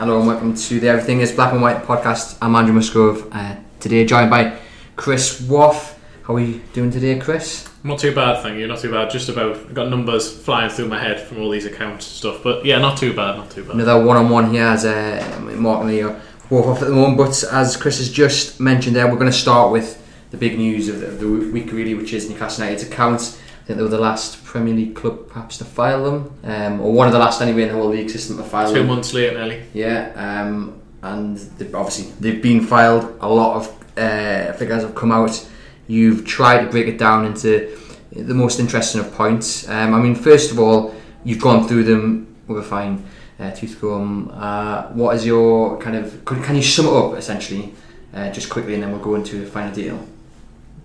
Hello and welcome to the Everything is Black and White podcast. I'm Andrew Musgrove. Uh, today joined by Chris Waugh. How are you doing today, Chris? Not too bad, thank you. Not too bad. Just about I've got numbers flying through my head from all these account stuff, but yeah, not too bad. Not too bad. Another one-on-one here as uh, Mark and Leo both off at the moment. But as Chris has just mentioned there, we're going to start with the big news of the, of the week, really, which is Newcastle United's accounts. Think they were the last Premier League club perhaps to file them, um, or one of the last anyway in the whole league system to file Two them. months late, nearly. Yeah, um, and they've, obviously they've been filed. A lot of uh, figures have come out. You've tried to break it down into the most interesting of points. Um, I mean, first of all, you've gone through them with a fine uh, tooth comb. Uh, what is your kind of? Can you sum it up essentially, uh, just quickly, and then we'll go into the final detail.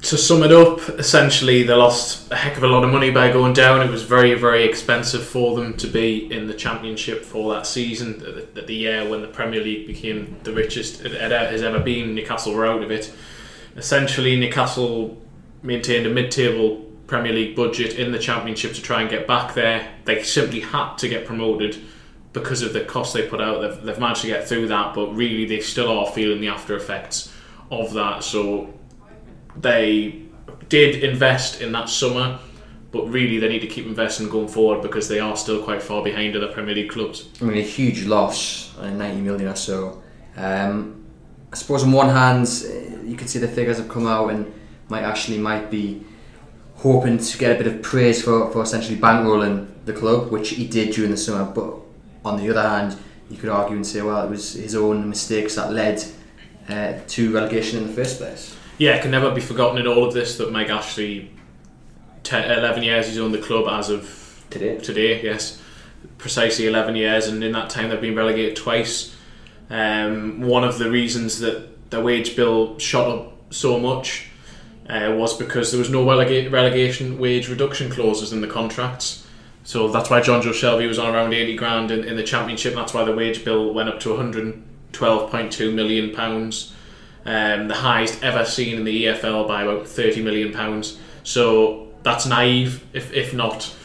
To sum it up, essentially they lost a heck of a lot of money by going down. It was very, very expensive for them to be in the Championship for that season. The, the year when the Premier League became the richest it has ever been, Newcastle were out of it. Essentially, Newcastle maintained a mid-table Premier League budget in the Championship to try and get back there. They simply had to get promoted because of the cost they put out. They've, they've managed to get through that, but really they still are feeling the after effects of that. So they did invest in that summer, but really they need to keep investing going forward because they are still quite far behind other Premier League clubs. I mean, a huge loss, uh, 90 million or so. Um, I suppose on one hand, uh, you can see the figures have come out and might actually might be hoping to get a bit of praise for, for essentially bankrolling the club, which he did during the summer. But on the other hand, you could argue and say, well, it was his own mistakes that led uh, to relegation in the first place. Yeah, it can never be forgotten in all of this that Mike Ashley, 10, 11 years he's owned the club as of Today. Today, yes, precisely 11 years, and in that time they've been relegated twice. Um, one of the reasons that the wage bill shot up so much uh, was because there was no relega- relegation wage reduction clauses in the contracts. So that's why Jonjo Shelvey was on around 80 grand in, in the championship. That's why the wage bill went up to 112.2 million pounds, um, the highest ever seen in the EFL by about 30 million pounds. So that's naive, if, if not,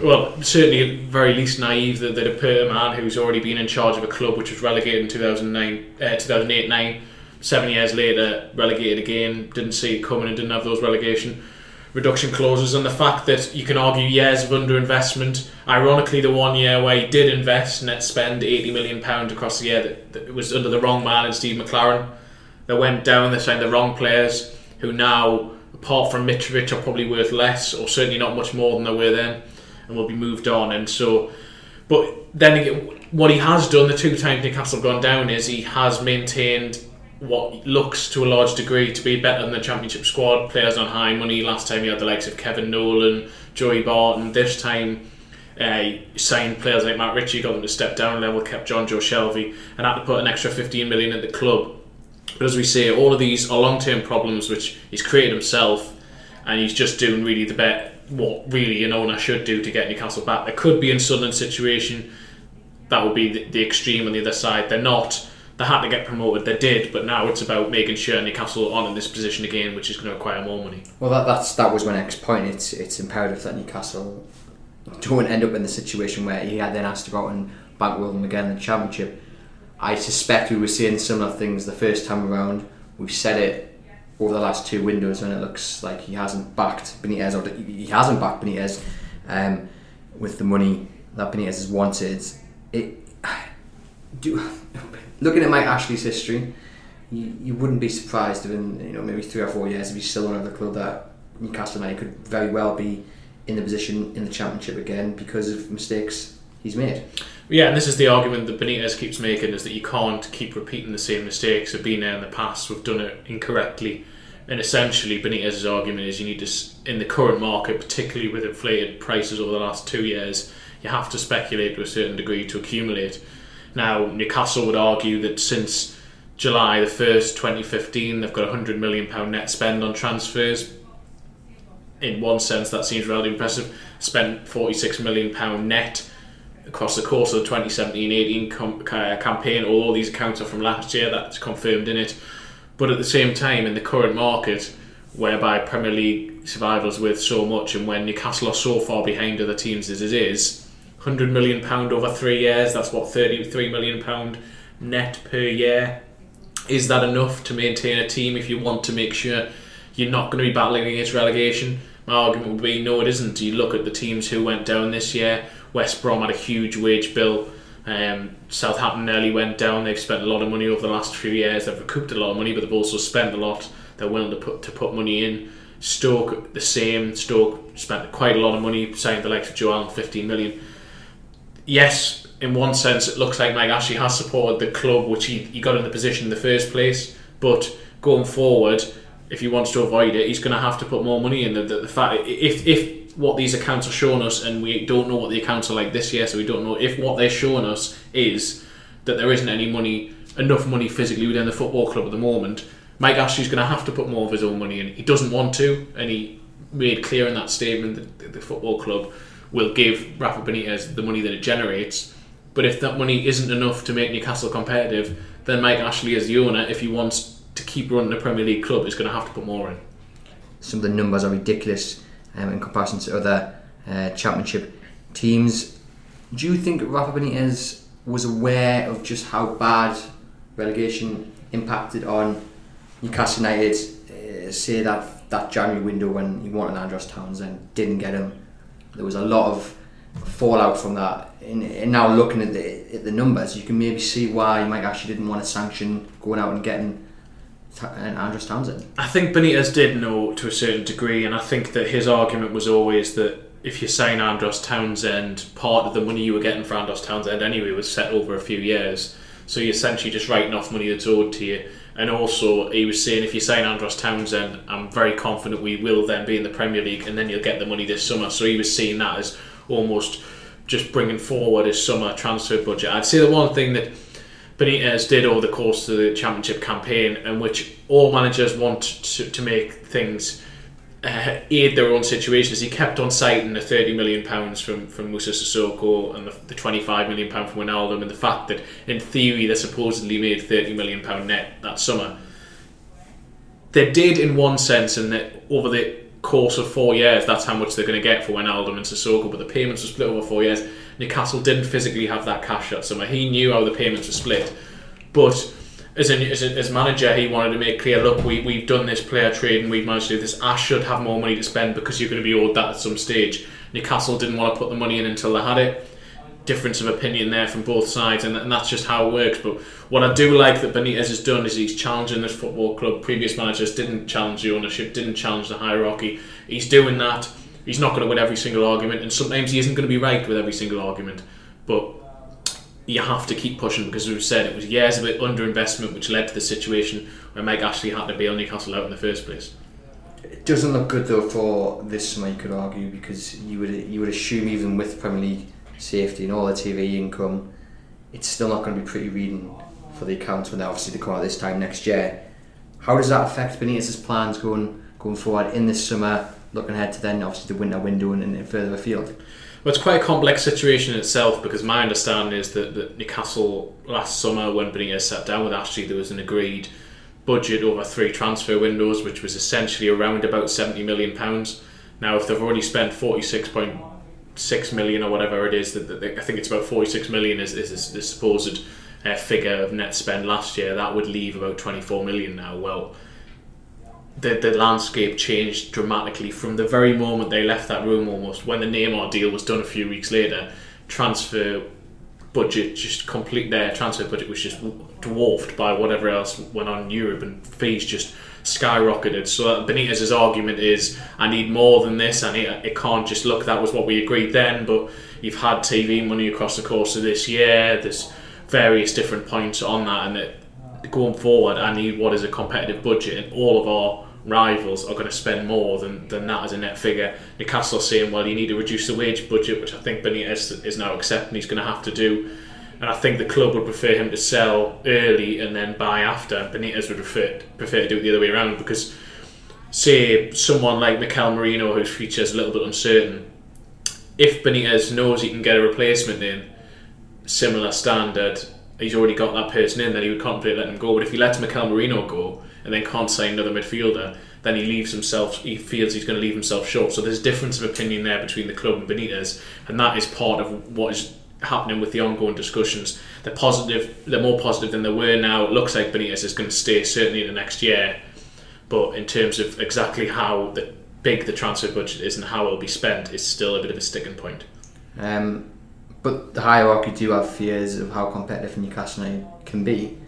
well, certainly at very least naive that, that a per man who's already been in charge of a club which was relegated in 2009, uh, 2008 9, seven years later, relegated again, didn't see it coming and didn't have those relegation reduction clauses. And the fact that you can argue years of underinvestment, ironically, the one year where he did invest, net spend £80 million across the year, that, that it was under the wrong man in Steve McClaren. They went down, they signed the wrong players who now, apart from Mitrovic, are probably worth less, or certainly not much more than they were then, and will be moved on. And so, but then again, what he has done the two times Newcastle have gone down is he has maintained what looks to a large degree to be better than the Championship squad. Players on high money. Last time he had the likes of Kevin Nolan, Joey Barton. This time. Uh, signed players like Matt Ritchie, got them to step down level, kept Jonjo Shelvey, and had to put an extra 15 million in the club. But as we say, all of these are long term problems which he's created himself, and he's just doing really the bet what really an owner should do to get Newcastle back. There could be in Sunderland's situation, that would be the, the extreme on the other side. They're not. they had to get promoted. They did, but now it's about making sure Newcastle aren't in this position again, which is going to require more money. Well, that, that's that was my next point. It's it's imperative that Newcastle don't end up in the situation where he had then has to go out and bankroll them again in the championship. I suspect we were seeing similar things the first time around. We've said it over the last two windows, and it looks like he hasn't backed Benitez, or he hasn't backed Benitez um, with the money that Benitez has wanted. It do looking at Mike Ashley's history, you, you wouldn't be surprised if in you know maybe three or four years if he's still of the club that Newcastle United could very well be in the position in the championship again because of mistakes he's made. Yeah, and this is the argument that Benitez keeps making is that you can't keep repeating the same mistakes of being there in the past. We've done it incorrectly. And essentially, Benitez's argument is you need to, in the current market, particularly with inflated prices over the last two years, you have to speculate to a certain degree to accumulate. Now, Newcastle would argue that since July the 1st, 2015, they've got a £100 million net spend on transfers. In one sense, that seems relatively impressive. Spent £46 million net across the course of the 2017-18 com- campaign. All these accounts are from last year. That's confirmed in it. But at the same time, in the current market, whereby Premier League survival's worth so much, and when Newcastle are so far behind other teams as it is, hundred million pound over three years. That's what thirty-three million pound net per year. Is that enough to maintain a team if you want to make sure you're not going to be battling against relegation? My argument would be no, it isn't. You look at the teams who went down this year. West Brom had a huge wage bill. Um, Southampton nearly went down. They've spent a lot of money over the last few years. They've recouped a lot of money, but they've also spent a lot. They're willing to put to put money in. Stoke the same. Stoke spent quite a lot of money, signing the likes of Joel, 15 million. Yes, in one sense, it looks like Mike Ashley has supported the club, which he, he got in the position in the first place. But going forward, if he wants to avoid it, he's going to have to put more money in. The, the, the fact if if what these accounts are showing us, and we don't know what the accounts are like this year, so we don't know if what they're showing us is that there isn't any money, enough money physically within the football club at the moment. Mike Ashley's going to have to put more of his own money in. He doesn't want to, and he made clear in that statement that the football club will give Rafa Benitez the money that it generates. But if that money isn't enough to make Newcastle competitive, then Mike Ashley, as the owner, if he wants to keep running a Premier League club, is going to have to put more in. Some of the numbers are ridiculous um, in comparison to other uh, championship teams. Do you think Rafa Benitez was aware of just how bad relegation impacted on Newcastle United? Uh, say that that January window when he wanted Andros Townsend, didn't get him. There was a lot of fallout from that. And, and now looking at the, at the numbers, you can maybe see why Mike Ashley didn't want to sanction going out and getting and Andros Townsend. I think Benitez did know to a certain degree, and I think that his argument was always that if you sign Andros Townsend, part of the money you were getting for Andros Townsend anyway was set over a few years. So you're essentially just writing off money that's owed to you. And also, he was saying if you sign Andros Townsend, I'm very confident we will then be in the Premier League, and then you'll get the money this summer. So he was seeing that as almost just bringing forward his summer transfer budget. I'd say the one thing that Benitez did over the course of the championship campaign, in which all managers want to, to make things uh, aid their own situations. He kept on citing the thirty million pounds from from Moussa Sissoko and the, the twenty five million pound from Wijnaldum, and the fact that in theory they supposedly made thirty million pound net that summer. They did in one sense, and that over the course of four years, that's how much they're going to get for Wijnaldum and Sissoko. But the payments were split over four years. Newcastle didn't physically have that cash that summer. He knew how the payments were split, but as a, as, a, as manager, he wanted to make clear: look, we we've done this player trade and we've managed to do this. I should have more money to spend because you're going to be owed that at some stage. Newcastle didn't want to put the money in until they had it. Difference of opinion there from both sides, and, and that's just how it works. But what I do like that Benitez has done is he's challenging this football club. Previous managers didn't challenge the ownership, didn't challenge the hierarchy. He's doing that. He's not going to win every single argument, and sometimes he isn't going to be right with every single argument. But you have to keep pushing because, as we've said, it was years of underinvestment which led to the situation where Mike Ashley had to bail Newcastle out in the first place. It doesn't look good though for this summer, you could argue, because you would you would assume even with Premier League safety and all the TV income, it's still not going to be pretty reading for the accounts when they obviously they come out this time next year. How does that affect Benitez's plans going going forward in this summer? Looking ahead to then obviously the winter window and, and further afield. Well, it's quite a complex situation in itself because my understanding is that, that Newcastle last summer, when Benitez sat down with Ashley, there was an agreed budget over three transfer windows, which was essentially around about seventy million pounds. Now, if they've already spent forty six point six million or whatever it is, that, that I think it's about forty six million is, is the supposed uh, figure of net spend last year. That would leave about twenty four million now. Well, the the landscape changed dramatically from the very moment they left that room. Almost when the Neymar deal was done a few weeks later, transfer budget just complete their transfer budget was just dwarfed by whatever else went on in Europe, and fees just skyrocketed. So uh, Benitez's argument is, I need more than this. I need. It can't just look. That was what we agreed then, but you've had TV money across the course of this year. There's various different points on that, and it, going forward, I need what is a competitive budget, and all of our rivals are going to spend more than, than that as a net figure. Newcastle saying, well, you need to reduce the wage budget, which I think Benitez is now accepting he's going to have to do. And I think the club would prefer him to sell early and then buy after. Benitez would prefer, prefer to do it the other way around because, say, someone like Mikel Merino, whose future is a little bit uncertain, if Benitez knows he can get a replacement in, similar standard, he's already got that person in, then he would contemplate letting him go. But if he lets Mikel Merino go, and then can't sign another midfielder, then he leaves himself. He feels he's going to leave himself short. So there's a difference of opinion there between the club and Benitez, and that is part of what is happening with the ongoing discussions. They're positive. They're more positive than they were now. It looks like Benitez is going to stay certainly in the next year, but in terms of exactly how the big the transfer budget is and how it'll be spent is still a bit of a sticking point. Um, but the hierarchy do have fears of how competitive Newcastle can be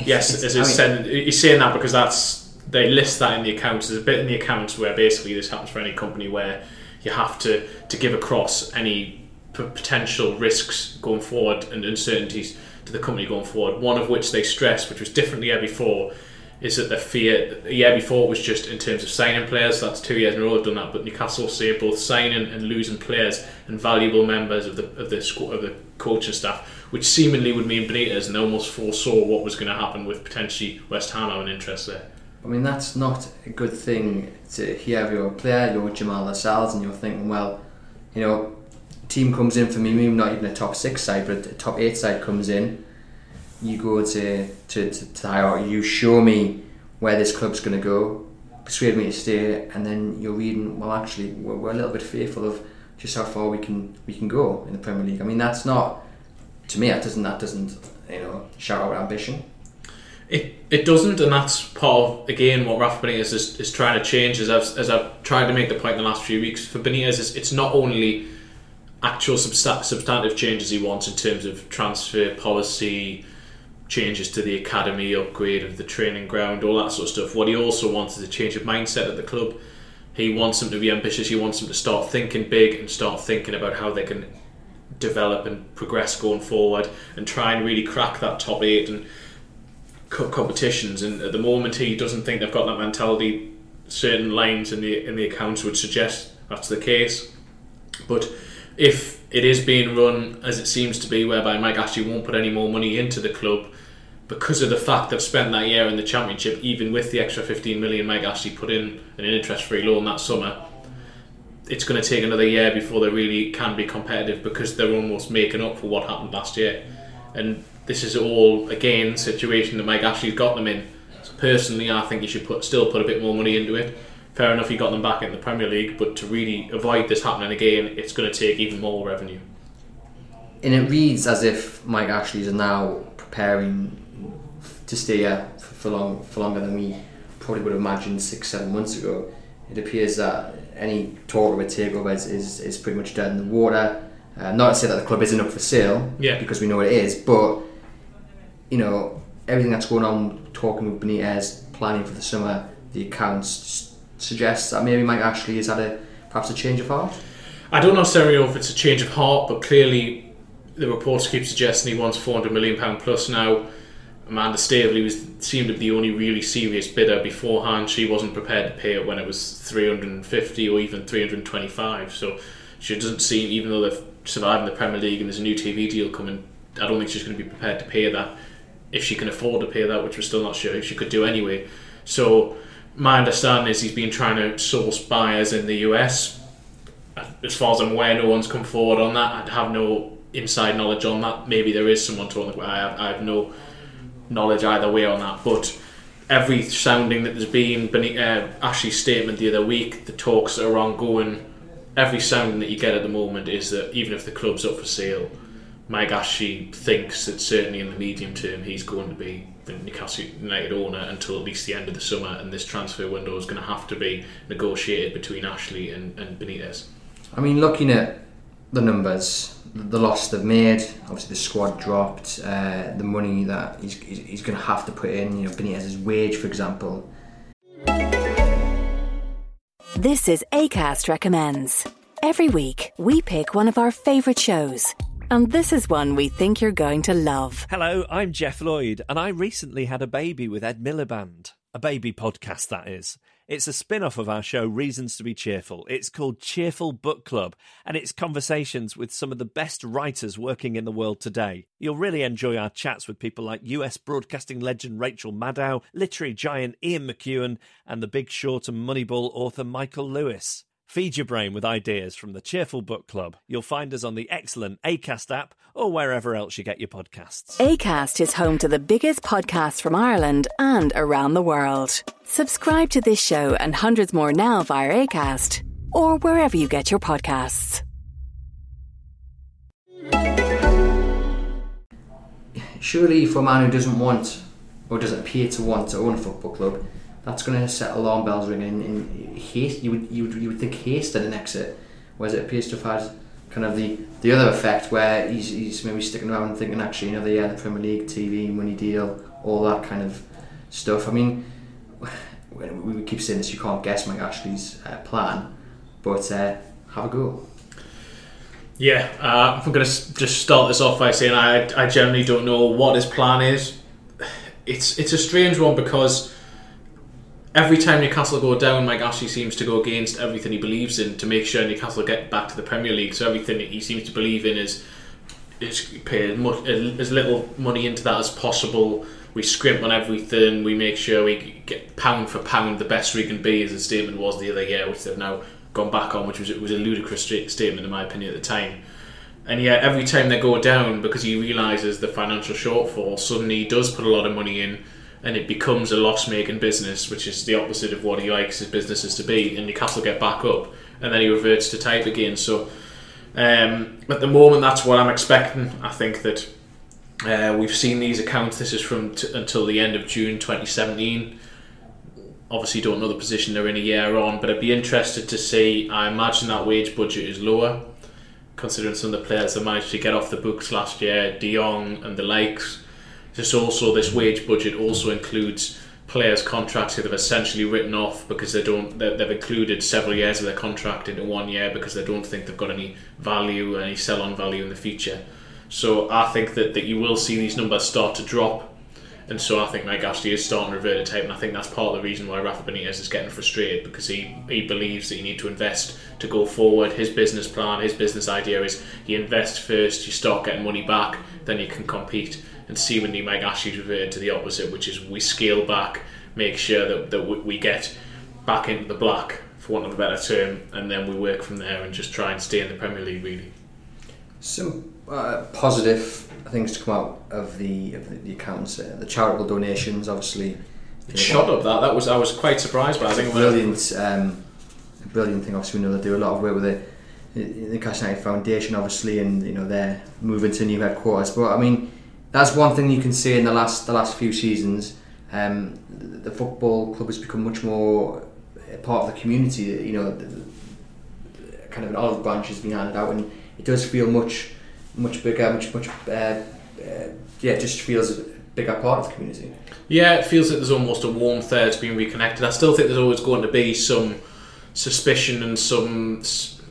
Yes, as he's, saying, he's saying that because that's they list that in the accounts. There's a bit in the accounts where basically this happens for any company where you have to to give across any potential risks going forward and uncertainties to the company going forward. One of which they stress, which was different the year before, is that the fear the year before was just in terms of signing players. That's two years in a row they've done that. But Newcastle say both signing and losing players and valuable members of the of the of the coaching staff which seemingly would mean Benitez and almost foresaw what was going to happen with potentially West Ham having interest there. I mean, that's not a good thing to hear your player, your Jamal Lascelles, and you're thinking, well, you know, team comes in for me, maybe not even a top six side, but a top eight side comes in. You go to to to, to hierarchy, you show me where this club's going to go, persuade me to stay, and then you're reading, well, actually, we're, we're a little bit fearful of just how far we can we can go in the Premier League. I mean, that's not to me, that doesn't that doesn't you know shout out ambition. It, it doesn't, and that's part of again what Rafa Benitez is, is trying to change. As I've, as I've tried to make the point in the last few weeks, for Benitez, it's not only actual substan- substantive changes he wants in terms of transfer policy, changes to the academy, upgrade of the training ground, all that sort of stuff. What he also wants is a change of mindset at the club. He wants them to be ambitious. He wants them to start thinking big and start thinking about how they can develop and progress going forward and try and really crack that top eight and competitions. And at the moment, he doesn't think they've got that mentality. Certain lines in the in the accounts would suggest that's the case. But if it is being run as it seems to be, whereby Mike Ashley won't put any more money into the club because of the fact they've spent that year in the championship, even with the extra 15 million Mike Ashley put in an interest-free loan that summer it's going to take another year before they really can be competitive because they're almost making up for what happened last year. And this is all again situation that Mike Ashley's got them in. So personally, I think you should put still put a bit more money into it. Fair enough, you got them back in the Premier League, but to really avoid this happening again, it's going to take even more revenue. And it reads as if Mike Ashley's are now preparing to stay here for long for longer than we probably would have imagined six seven months ago. It appears that any talk of a takeover is, is, is pretty much dead in the water. Uh, not to say that the club isn't up for sale, yeah. because we know it is, but you know everything that's going on, talking with Benitez, planning for the summer, the accounts suggests that maybe Mike Ashley has had a perhaps a change of heart. I don't necessarily know if it's a change of heart, but clearly the reports keep suggesting he wants 400 million pound plus now. Amanda Staveley was seemed to be the only really serious bidder beforehand. She wasn't prepared to pay it when it was 350 or even 325. So she doesn't seem, even though they've survived in the Premier League and there's a new TV deal coming, I don't think she's going to be prepared to pay that if she can afford to pay that, which we're still not sure if she could do anyway. So my understanding is he's been trying to source buyers in the US. as far as I'm aware, no one's come forward on that. I have no inside knowledge on that. Maybe there is someone talking. I have, I have no knowledge either way on that, but every sounding that there's been, uh, Ashley's statement the other week, the talks that are ongoing, every sounding that you get at the moment is that even if the club's up for sale, Mike Ashley thinks that certainly in the medium term he's going to be the Newcastle United owner until at least the end of the summer, and this transfer window is going to have to be negotiated between Ashley and, and Benitez. I mean, looking at the numbers, the loss they've made, obviously the squad dropped, uh, the money that he's, he's going to have to put in, you know, Benitez's wage, for example. This is ACAST Recommends. Every week, we pick one of our favourite shows and this is one we think you're going to love. Hello, I'm Geoff Lloyd, and I recently had a baby with Ed Miliband. A baby podcast, that is. It's a spin off of our show, Reasons to Be Cheerful. It's called Cheerful Book Club, and it's conversations with some of the best writers working in the world today. You'll really enjoy our chats with people like US broadcasting legend Rachel Maddow, literary giant Ian McEwan, and the big short and Moneyball author Michael Lewis. Feed your brain with ideas from the Cheerful Book Club. You'll find us on the excellent ACAST app or wherever else you get your podcasts. ACAST is home to the biggest podcasts from Ireland and around the world. Subscribe to this show and hundreds more now via ACAST or wherever you get your podcasts. Surely, for a man who doesn't want or doesn't appear to want to own a football club, that's going to set alarm bells ringing in haste. You would, you would you would think haste at an exit, whereas it appears to have had kind of the, the other effect where he's, he's maybe sticking around and thinking actually you know the yeah, the Premier League TV money deal all that kind of stuff. I mean, we keep saying this, you can't guess Mike Ashley's uh, plan, but uh, have a go. Yeah, uh, I'm going to just start this off by saying I, I generally don't know what his plan is. It's it's a strange one because every time Newcastle go down, Mike Ashley seems to go against everything he believes in to make sure Newcastle get back to the Premier League. So everything he seems to believe in is is pay as, little money into that as possible. We scrimp on everything. We make sure we get pound for pound the best we can be, as the statement was the other year, which they've now gone back on, which was was a ludicrous statement in my opinion at the time. And yet, every time they go down, because he realizes the financial shortfall, suddenly he does put a lot of money in and it becomes a loss-making business, which is the opposite of what he likes his businesses to be. And Newcastle get back up, and then he reverts to type again. So um, at the moment, that's what I'm expecting. I think that uh, we've seen these accounts. This is from t- until the end of June 2017. Obviously, don't know the position they're in a year on, but I'd be interested to see. I imagine that wage budget is lower, considering some of the players that managed to get off the books last year, De Jong and the likes. This also this wage budget also includes players' contracts that have essentially written off because they don't they've included several years of their contract into one year because they don't think they've got any value any sell on value in the future. So I think that, that you will see these numbers start to drop. And so I think Mike Ashley is starting to revert to type, and I think that's part of the reason why Rafa Benitez is getting frustrated because he, he believes that you need to invest to go forward. His business plan, his business idea is you invest first, you start getting money back, then you can compete and seemingly Mike Ashley's reverted to the opposite, which is we scale back, make sure that, that we get back into the black, for want of a better term, and then we work from there and just try and stay in the Premier League, really. Some uh, positive things to come out of the of the, the accounts, uh, the charitable donations, obviously. It shot up that. That was I was quite surprised by. I think brilliant, um, brilliant thing. Obviously, we know they do a lot of work with the the Cash United Foundation, obviously, and you know they're moving to new headquarters. But I mean, that's one thing you can see in the last the last few seasons. Um, the, football club has become much more a part of the community. You know, the, the, kind of an olive branch has been handed out, and it does feel much much bigger, much much uh, uh, yeah, it just feels bigger part of the community. Yeah, it feels like there's almost a warm third It's reconnected. I still think there's always going to be some suspicion and some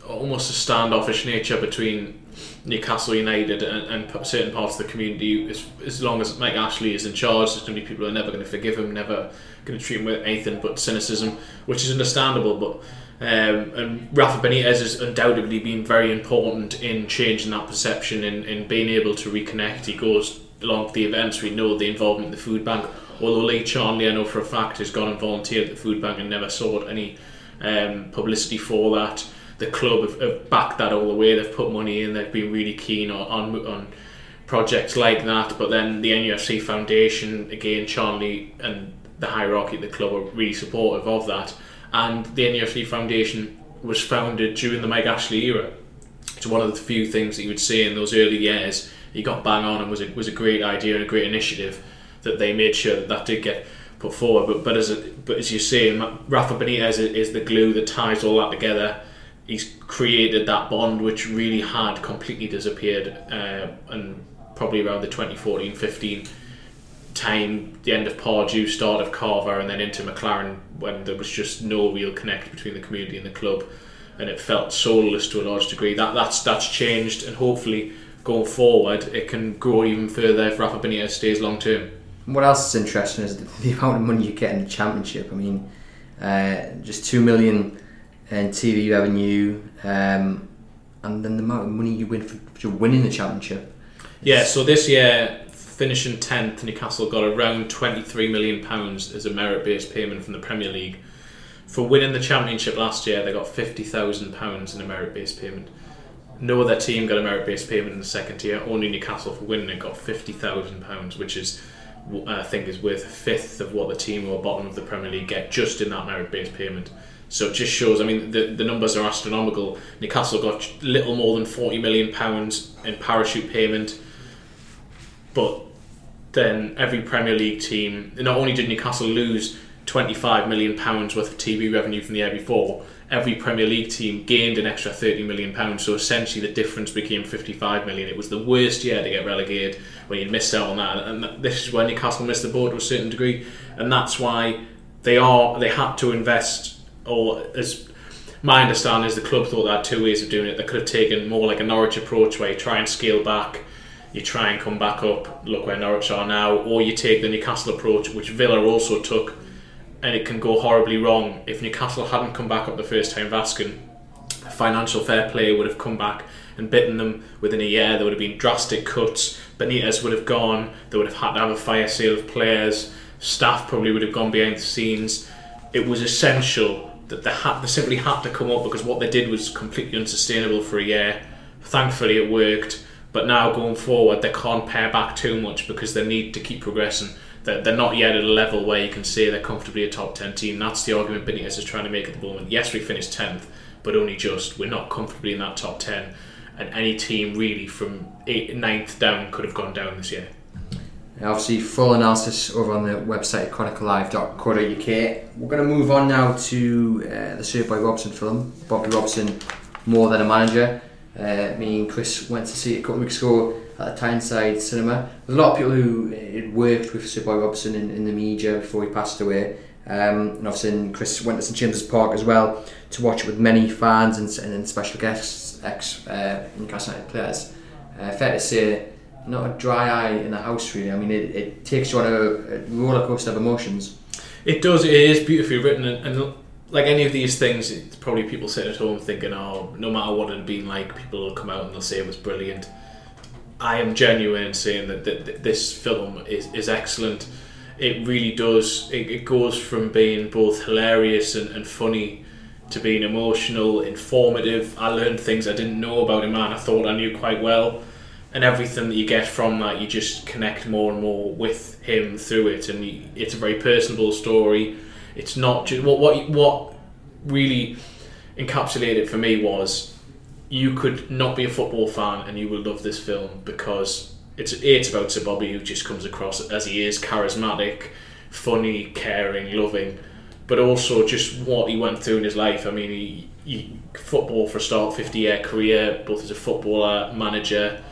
almost a standoffish nature between Newcastle United and, and, certain parts of the community. As, as long as Mike Ashley is in charge, there's going to be people who are never going to forgive him, never going to treat him with anything but cynicism, which is understandable. But um, and Rafa Benitez has undoubtedly been very important in changing that perception, in, in being able to reconnect. He goes along to the events. We know the involvement in the food bank. Although Lee Charnley, I know for a fact, has gone and volunteered at the food bank and never sought any um, publicity for that the club have, have, backed that all the way. They've put money in. They've been really keen on, on, on projects like that. But then the NUFC Foundation, again, Charnley and the hierarchy at the club are really supportive of that. And the NUFC Foundation was founded during the Mike Ashley era. It's one of the few things that you would see in those early years. He got bang on and was a, was a great idea and a great initiative that they made sure that that did get put forward. But but as a, but as you say, Rafa Benitez is the glue that ties all that together. He's created that bond which really had completely disappeared, uh, and probably around the 2014-15 time, the end of Pardew, start of Carver, and then into McClaren when there was just no real connect between the community and the club, and it felt soulless to a large degree. That that's that's changed, and hopefully going forward, it can grow even further if Rafa Benitez stays long term. What else is interesting is the, amount of money you get in the championship. I mean, uh, just two million in TV revenue, um, and then the amount of money you win for, for winning the championship. Yeah, so this year finishing 10th, Newcastle got around £23 million as a merit based payment from the Premier League. For winning the Championship last year, they got £50,000 in a merit based payment. No other team got a merit based payment in the second tier, only Newcastle for winning it got £50,000, which is I think is worth a fifth of what the team are bottom of the Premier League get just in that merit based payment. So it just shows. I mean, the, the numbers are astronomical. Newcastle got little more than forty million pounds in parachute payment, but then every Premier League team, not only did Newcastle lose 25 million pounds worth of TV revenue from the year before, every Premier League team gained an extra 30 million pounds. So essentially, the difference became £55 million. It was the worst year to get relegated when you'd missed out on that, and this is where Newcastle missed the boat to a certain degree, and that's why they are they had to invest, or as my understanding is the club thought they had two ways of doing it. They could have taken more like a Norwich approach, where you try and scale back you try and come back up, look where Norwich are now, or you take the Newcastle approach, which Villa also took, and it can go horribly wrong. If Newcastle hadn't come back up the first time Vaskin, financial fair play would have come back and bitten them within a year. There would have been drastic cuts. Benitez would have gone. They would have had to have a fire sale of players. Staff probably would have gone behind the scenes. It was essential that they, they simply had to come up because what they did was completely unsustainable for a year. Thankfully, it worked but now going forward, they can't pare back too much because they need to keep progressing. They're, they're not yet at a level where you can say they're comfortably a top 10 team. That's the argument Benitez is trying to make at the moment. Yes, we finished 10th, but only just. We're not comfortably in that top 10. And any team really from 8th, 9th down could have gone down this year. Obviously, full analysis over on the website chroniclelive.co.uk. We're going to move on now to uh, the Sir Bobby Robson film, Bobby Robson, More Than a Manager. Uh, me and Chris went to see it a couple of weeks ago at the Tyneside Cinema. There's a lot of people who had worked with Sir Bobby Robson in, in the media before he passed away. Um, and obviously Chris went to St James's Park as well to watch it with many fans and, and special guests, ex uh, Newcastle United players. Uh, fair to say, not a dry eye in the house really. I mean, it, it takes you on a, a roller coaster of emotions. It does. It is beautifully written, and, and like any of these things, it's probably people sitting at home thinking, oh, no matter what it had been like, people will come out and they'll say it was brilliant. I am genuine in saying that, that, this film is, is excellent. It really does. It, it goes from being both hilarious and, and funny to being emotional, informative. I learned things I didn't know about him, man. I thought I knew quite well. And everything that you get from that, you just connect more and more with him through it. And it's a very personable story it's not just what what what really encapsulated for me was you could not be a football fan and you will love this film because it's it's about Sir Bobby who just comes across as he is charismatic, funny, caring, loving, but also just what he went through in his life. I mean, he, football for a start, fifty year career, both as a footballer, manager,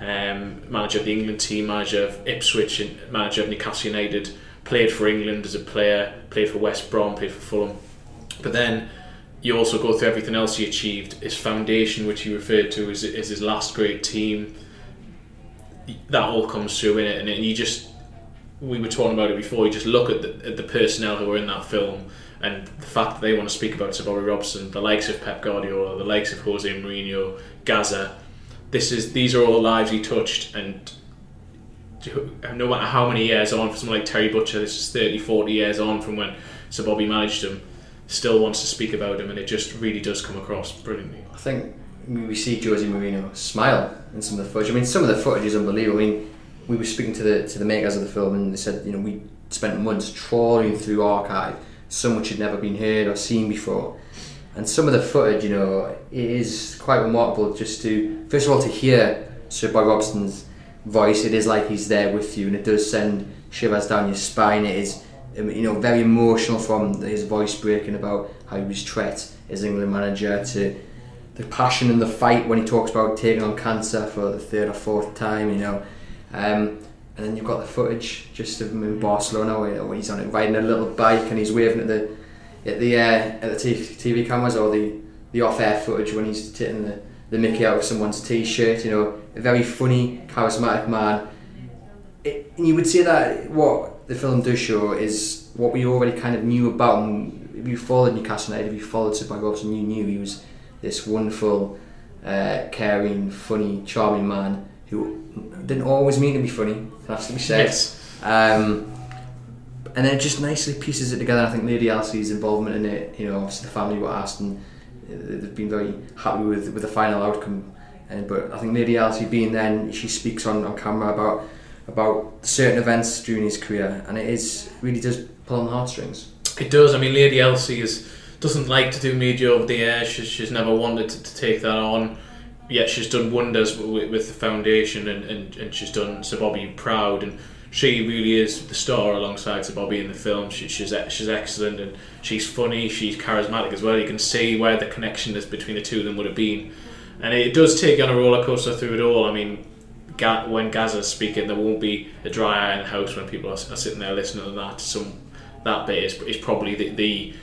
um, manager of the England team, manager of Ipswich, and manager of Newcastle United played for England as a player, played for West Brom, played for Fulham. But then you also go through everything else he achieved. His foundation, which he referred to as, as his last great team, that all comes through in it. And you just, we were talking about it before, you just look at the, at the personnel who are in that film and the fact that they want to speak about Sir Bobby Robson, the likes of Pep Guardiola, the likes of Jose Mourinho, Gazza. This is these are all the lives he touched, and no matter how many years on for someone like Terry Butcher, this is 30, 40 years on from when Sir Bobby managed him, still wants to speak about him, and it just really does come across brilliantly. I think we see Jose Mourinho smile in some of the footage. I mean, some of the footage is unbelievable. I mean, we were speaking to the to the makers of the film, and they said, you know, we spent months trawling through archive, so much had never been heard or seen before. And some of the footage, you know, it is quite remarkable just to, first of all, to hear Sir Bobby Robson's voice. It is like he's there with you, and it does send shivers down your spine. It is, um, you know, very emotional from his voice breaking about how he was treated as England manager to the passion and the fight when he talks about taking on cancer for the third or fourth time, you know. Um, and then you've got the footage just of him in Barcelona where he's on it riding a little bike and he's waving at the at the uh, at the TV cameras or the the off-air footage when he's taking the, the Mickey out of someone's t-shirt. You know, a very funny, charismatic man. It, and you would say that what the film does show is what we already kind of knew about him. If you followed Newcastle United, if you followed Sir Bobby Robson, you knew he was this wonderful, uh, caring, funny, charming man who didn't always mean to be funny. That's to be said. Yes. Um, and then it just nicely pieces it together. I think Lady Elsie's involvement in it, you know, obviously the family were asked and they've been very happy with with the final outcome. And but I think Lady Elsie being then she speaks on, on camera about about certain events during his career, and it is really does pull on the heartstrings. It does. I mean, Lady Elsie is doesn't like to do media over the air. She's, she's never wanted to, to take that on. Yet she's done wonders with, with the foundation, and, and, and she's done Sir Bobby proud and she really is the star alongside Sir Bobby in the film. She, she's she's excellent and she's funny. She's charismatic as well. You can see where the connection is between the two of them would have been, and it does take on a roller coaster through it all. I mean, when Gazza's speaking, there won't be a dry eye in the house when people are, are sitting there listening to that. So that bit is, is probably the, the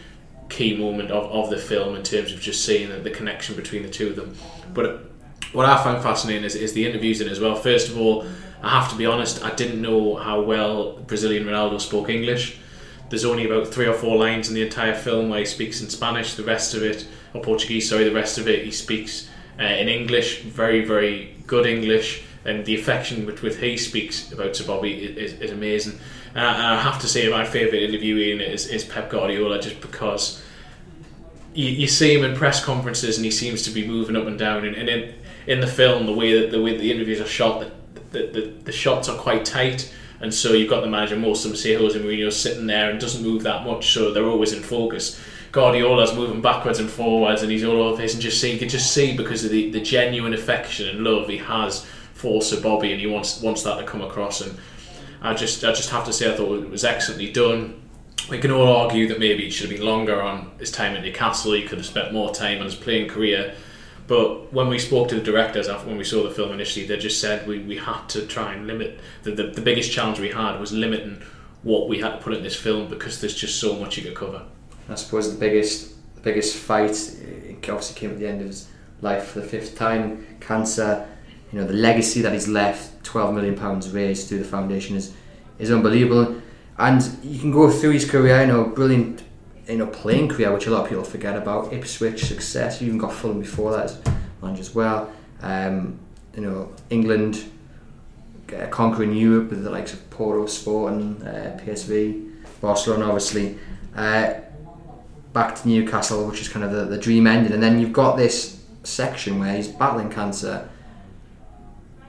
key moment of, of the film in terms of just seeing the, the connection between the two of them. But what I find fascinating is, is the interviews in as well. First of all I have to be honest, I didn't know how well Brazilian Ronaldo spoke English. There's only about three or four lines in the entire film where he speaks in Spanish. The rest of it, or Portuguese, sorry, the rest of it he speaks uh, in English. Very, very good English, and the affection with which he speaks about Sir Bobby is, is amazing. Uh, and I have to say, my favourite interviewee in it is, is Pep Guardiola, just because you, you, see him in press conferences and he seems to be moving up and down. And, and in, in the film, the way that the way the interviews are shot, the the, the, shots are quite tight, and so you've got the manager, most of them say Jose Mourinho sitting there and doesn't move that much, so they're always in focus. Guardiola's moving backwards and forwards, and he's all over this, and just see you can just see because of the, the genuine affection and love he has for Sir Bobby, and he wants wants that to come across. And I just I just have to say I thought it was excellently done. We can all argue that maybe it should have been longer on his time at Newcastle. He could have spent more time on his playing career but when we spoke to the directors after when we saw the film initially, they just said we, we had to try and limit the, the, the biggest challenge we had was limiting what we had to put in this film because there's just so much you could cover. I suppose the biggest the biggest fight obviously came at the end of his life for the fifth time. Cancer, you know, the legacy that he's left, twelve million pounds raised through the foundation is is unbelievable. And you can go through his career, you know, brilliant you know playing career, which a lot of people forget about. Ipswich success. You even got Fulham before that as as well. Um, you know England uh, conquering Europe with the likes of Porto, Sporting, uh, PSV, Barcelona, obviously. Uh, back to Newcastle, which is kind of the, the dream ending, and then you've got this section where he's battling cancer.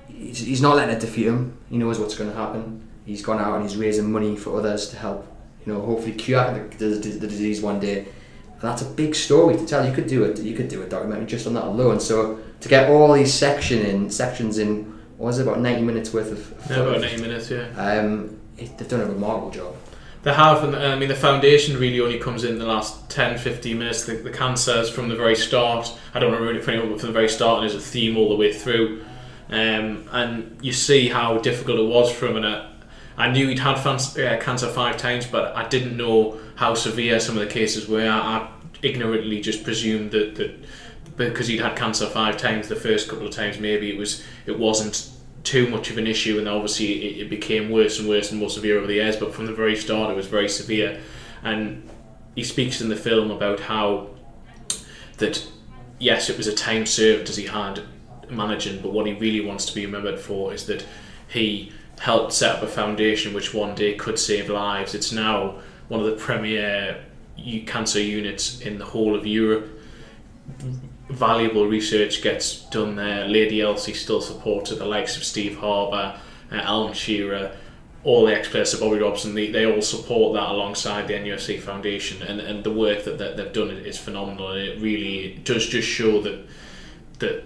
He's, he's not letting it defeat him. He knows what's going to happen. He's gone out and he's raising money for others to help you know, hopefully cure the, the, the disease one day. And that's a big story to tell. You could do it. You could do a documentary just on that alone. So to get all these section in sections in, what was it about ninety minutes worth of? Yeah, about ninety minutes. Yeah. Um, it, they've done a remarkable job. They have, and I mean, the foundation really only comes in the last 10, 15 minutes. The, the cancers from the very start. I don't know really for anyone, but from the very start, and there's a theme all the way through. Um, and you see how difficult it was for him, and uh, I knew he'd had uh, cancer five times, but I didn't know how severe some of the cases were. I, ignorantly just presumed that, that because he'd had cancer five times, the first couple of times maybe it was it wasn't too much of an issue, and obviously it, it became worse and worse and more severe over the years. But from the very start, it was very severe, and he speaks in the film about how that yes, it was a time served as he had managing, but what he really wants to be remembered for is that he helped set up a foundation which one day could save lives. It's now one of the premier cancer units in the whole of Europe. Valuable research gets done there. Lady Elsie still supported the likes of Steve Harper, uh, Alan Shearer, all the ex-players of Bobby Robson, they, they all support that alongside the NUFC Foundation, and, and the work that, that they've done is phenomenal. And it really does just show that that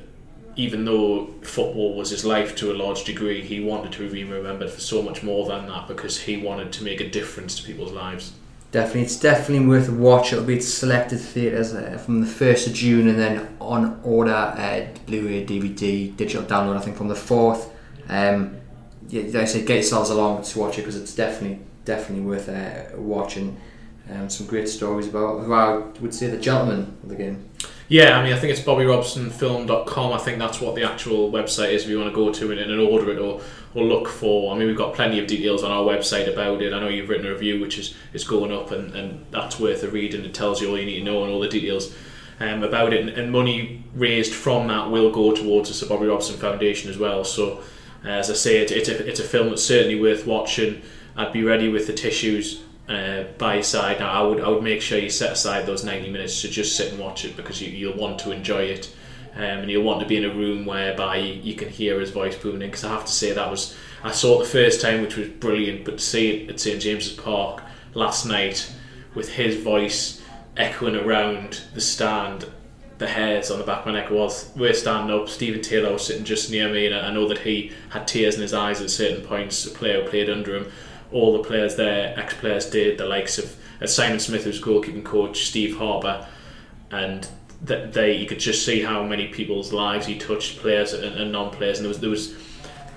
even though football was his life to a large degree, he wanted to be remembered for so much more than that because he wanted to make a difference to people's lives. Definitely, it's definitely worth a watch. It'll be at selected theatres uh, from the 1st of June and then on order uh, Blu ray, DVD, digital download, I think, from the 4th. Um, yeah, like I said, get yourselves along to watch it because it's definitely definitely worth uh, watching. Um, some great stories about who I would say the gentleman of the game. Yeah, I mean, I think it's BobbyRobsonFilm.com. I think that's what the actual website is if you want to go to it and order it or, or look for. I mean, we've got plenty of details on our website about it. I know you've written a review which is, is going up, and, and that's worth a read, and it tells you all you need to know and all the details um, about it. And, and money raised from that will go towards the Bobby Robson Foundation as well. So, uh, as I say, it, it's, a, it's a film that's certainly worth watching. I'd be ready with the tissues uh, by your side. Now, I would I would make sure you set aside those ninety minutes to just sit and watch it because you, you'll want to enjoy it, um, and you'll want to be in a room whereby you, you can hear his voice booming. Because I have to say that was I saw it the first time, which was brilliant, but to see it at St James's Park last night with his voice echoing around the stand. The hairs on the back of my neck was we're standing up. Stephen Taylor was sitting just near me, and I know that he had tears in his eyes at certain points. A player played under him all the players there, ex players did, the likes of uh, Simon Smith, who's goalkeeping coach, Steve Harper, and that they you could just see how many people's lives he touched, players and, and non-players, and there was there was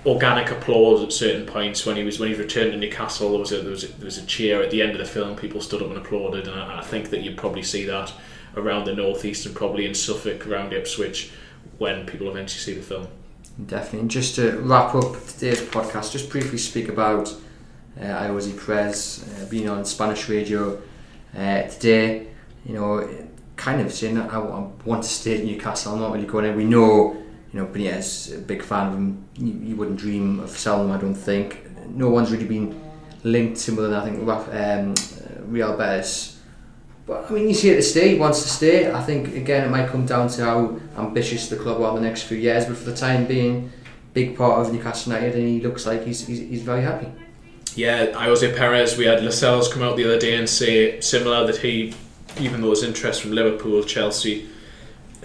organic applause at certain points when he was when he returned to Newcastle. There was a, there was a, there was a cheer at the end of the film. People stood up and applauded, and I, I think that you'd probably see that around the northeast and probably in Suffolk, around Ipswich, when people eventually see the film. Definitely. And just to wrap up today's podcast, just briefly speak about uh, Ayoze Perez uh, being on Spanish radio uh, today. You know, kind of saying that I want to stay at Newcastle. I'm not really going. In. We know, you know, Benitez, a big fan of him. You, wouldn't dream of selling him. I don't think. No one's really been linked to him other than I think um, Real Betis. But I mean, he's here to stay. He wants to stay. I think again, it might come down to how ambitious the club are in the next few years. But for the time being, big part of Newcastle United, and he looks like he's, he's, he's very happy yeah, Ayoze Perez, we had Lascelles come out the other day and say similar that he, even though his interest from Liverpool, Chelsea,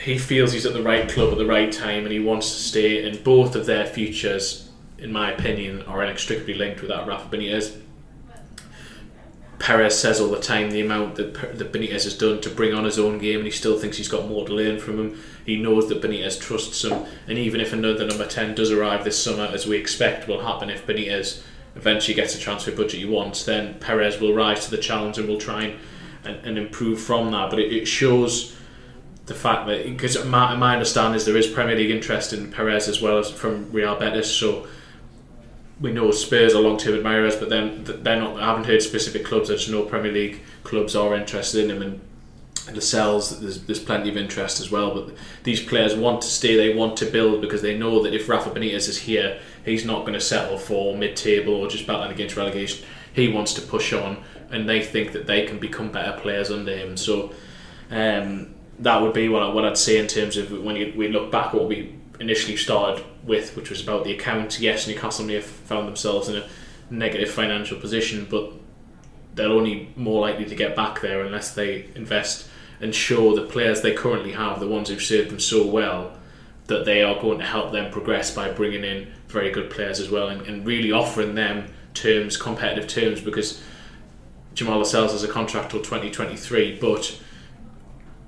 he feels he's at the right club at the right time and he wants to stay. And both of their futures, in my opinion, are inextricably linked with that Rafa Benitez. Perez says all the time the amount that, that Benitez has done to bring on his own game, and he still thinks he's got more to learn from him. He knows that Benitez trusts him, and even if another number 10 does arrive this summer, as we expect will happen if Benitez eventually gets a transfer budget he wants, then Perez will rise to the challenge and will try and, and, and improve from that. But it, it shows the fact that because my, my understanding is there is Premier League interest in Perez as well as from Real Betis, so we know Spurs are long term admirers, but then they're not. I haven't heard specific clubs. I just know Premier League clubs are interested in him, and Lascelles, there's, there's plenty of interest as well. But these players want to stay, they want to build because they know that if Rafa Benitez is here, he's not going to settle for mid table or just battling against relegation. He wants to push on, and they think that they can become better players under him. So um, that would be what, I, what I'd say in terms of when you, we look back what we initially started with, which was about the account. Yes, Newcastle may have found themselves in a negative financial position, but they're only more likely to get back there unless they invest show the players they currently have, the ones who've served them so well, that they are going to help them progress by bringing in very good players as well and, and really offering them terms, competitive terms, because Jamal Lascelles has a contract till 2023, but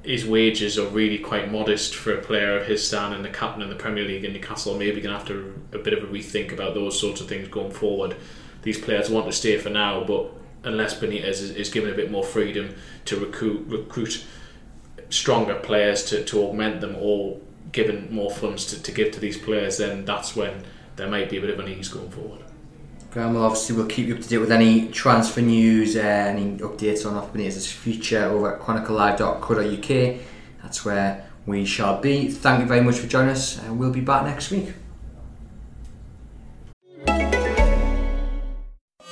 his wages are really quite modest for a player of his stand and the captain in the Premier League in Newcastle. Maybe going to have to a bit of a rethink about those sorts of things going forward. These players want to stay for now, but unless Benitez is, is given a bit more freedom to recruit recruit stronger players to, to augment them or given more funds to, to give to these players, then that's when there might be a bit of an ease going forward. Graham, well, obviously we'll keep you up to date with any transfer news, uh, any updates on Rafa Benitez's future over at chroniclelive.co.uk. That's where we shall be. Thank you very much for joining us, and we'll be back next week.